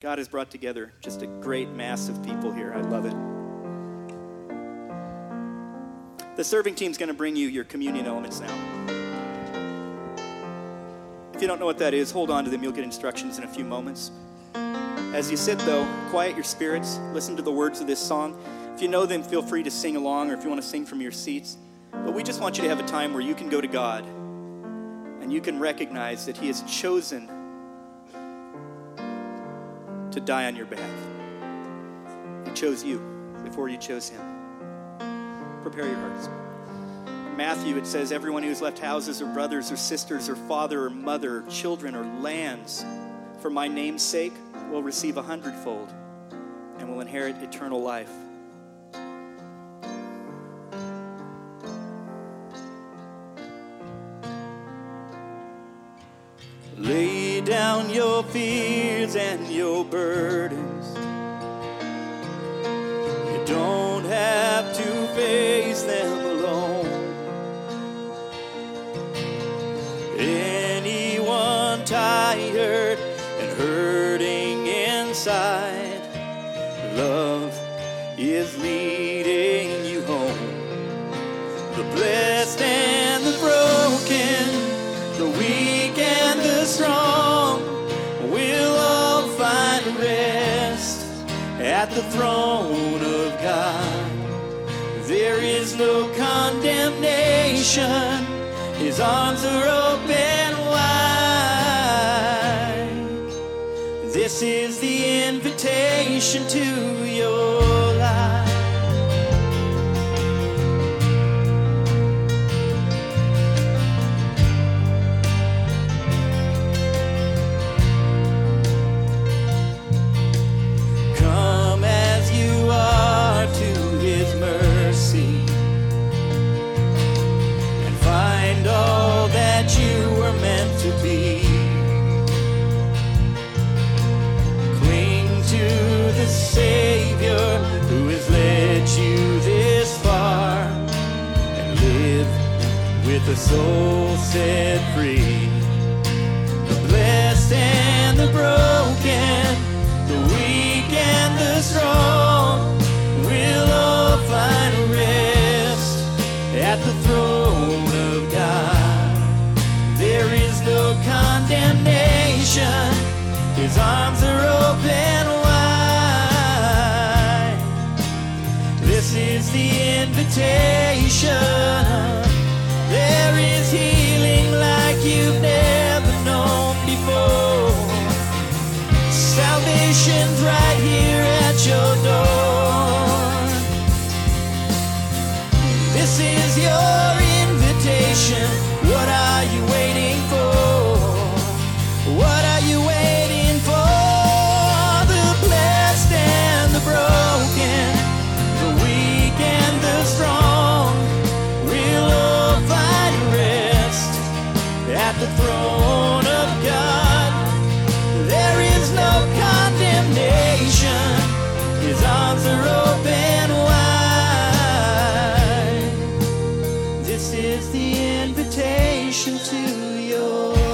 God has brought together just a great mass of people here. I love it. The serving team's going to bring you your communion elements now. If you don't know what that is, hold on to them. You'll get instructions in a few moments. As you sit, though, quiet your spirits. Listen to the words of this song. If you know them, feel free to sing along, or if you want to sing from your seats. But we just want you to have a time where you can go to God and you can recognize that He has chosen to die on your behalf. He chose you before you chose Him. Prepare your hearts. Matthew, it says, Everyone who has left houses or brothers or sisters or father or mother, or children or lands for my name's sake will receive a hundredfold and will inherit eternal life. Down your fears and your burdens. You don't have to face them alone. Anyone tired and hurting inside, love is leading you home. The blessed and the broken, the weak at the throne of God. There is no condemnation, His arms are open wide. This is the invitation to your with a soul set free. The blessed and the broken, the weak and the strong, will all find rest at the throne of God. There is no condemnation, His arms are open wide. This is the invitation. right here at your door. This is the invitation to your.